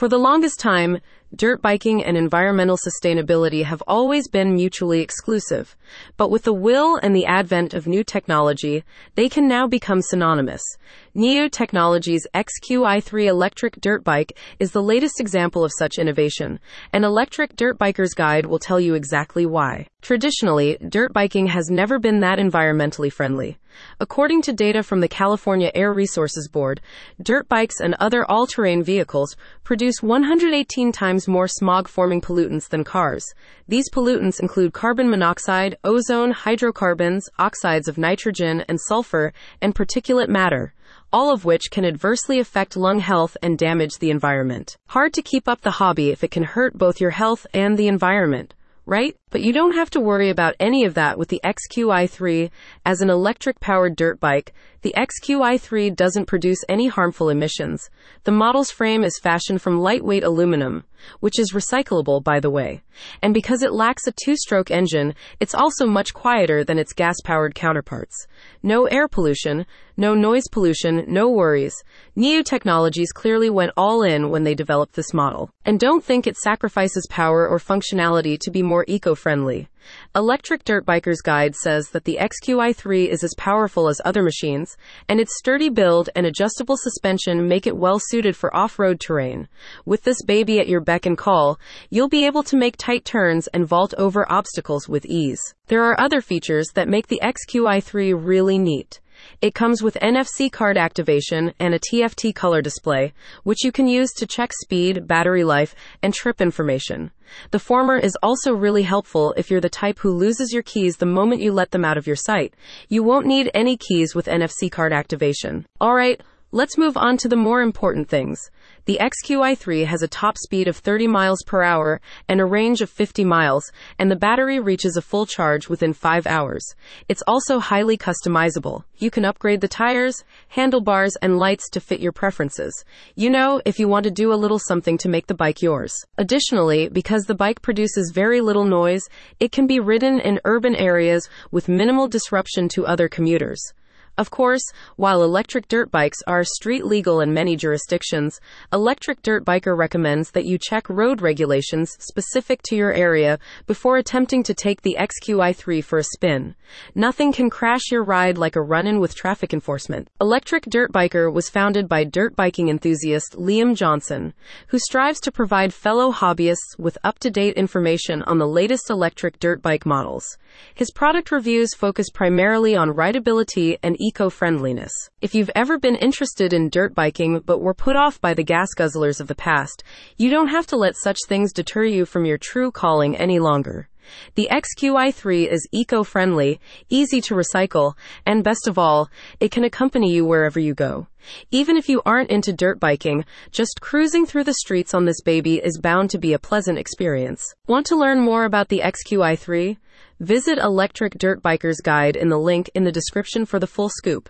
For the longest time, dirt biking and environmental sustainability have always been mutually exclusive. But with the will and the advent of new technology, they can now become synonymous. NIU Technologies XQi3 electric dirt bike is the latest example of such innovation. An electric dirt biker's guide will tell you exactly why. Traditionally, dirt biking has never been that environmentally friendly. According to data from the California Air Resources Board, dirt bikes and other all terrain vehicles produce 118 times more smog forming pollutants than cars. These pollutants include carbon monoxide, ozone, hydrocarbons, oxides of nitrogen and sulfur, and particulate matter all of which can adversely affect lung health and damage the environment. Hard to keep up the hobby if it can hurt both your health and the environment right? But you don't have to worry about any of that with the XQi3 as an electric powered dirt bike. The XQi3 doesn't produce any harmful emissions. The model's frame is fashioned from lightweight aluminum, which is recyclable, by the way. And because it lacks a two stroke engine, it's also much quieter than its gas powered counterparts. No air pollution, no noise pollution, no worries. NIU Technologies clearly went all in when they developed this model. And don't think it sacrifices power or functionality to be more eco friendly. Electric Dirt Biker's Guide says that the XQi3 is as powerful as other machines, and its sturdy build and adjustable suspension make it well suited for off road terrain. With this baby at your beck and call, you'll be able to make tight turns and vault over obstacles with ease. There are other features that make the XQi3 really neat. It comes with NFC card activation and a TFT color display, which you can use to check speed, battery life, and trip information. The former is also really helpful if you're the type who loses your keys the moment you let them out of your sight. You won't need any keys with NFC card activation. Alright, let's move on to the more important things. The XQi3 has a top speed of 30 miles per hour and a range of 50 miles, and the battery reaches a full charge within 5 hours. It's also highly customizable. You can upgrade the tires, handlebars, and lights to fit your preferences. You know, if you want to do a little something to make the bike yours. Additionally, because the bike produces very little noise, it can be ridden in urban areas with minimal disruption to other commuters. Of course, while electric dirt bikes are street legal in many jurisdictions, Electric Dirt Biker recommends that you check road regulations specific to your area before attempting to take the XQi3 for a spin. Nothing can crash your ride like a run in with traffic enforcement. Electric Dirt Biker was founded by dirt biking enthusiast Liam Johnson, who strives to provide fellow hobbyists with up to date information on the latest electric dirt bike models. His product reviews focus primarily on rideability and eco-friendliness. If you've ever been interested in dirt biking but were put off by the gas guzzlers of the past, you don't have to let such things deter you from your true calling any longer. The XQi3 is eco-friendly, easy to recycle, and best of all, it can accompany you wherever you go. Even if you aren't into dirt biking, just cruising through the streets on this baby is bound to be a pleasant experience. Want to learn more about the XQi3? Visit Electric Dirt Biker's Guide in the link in the description for the full scoop.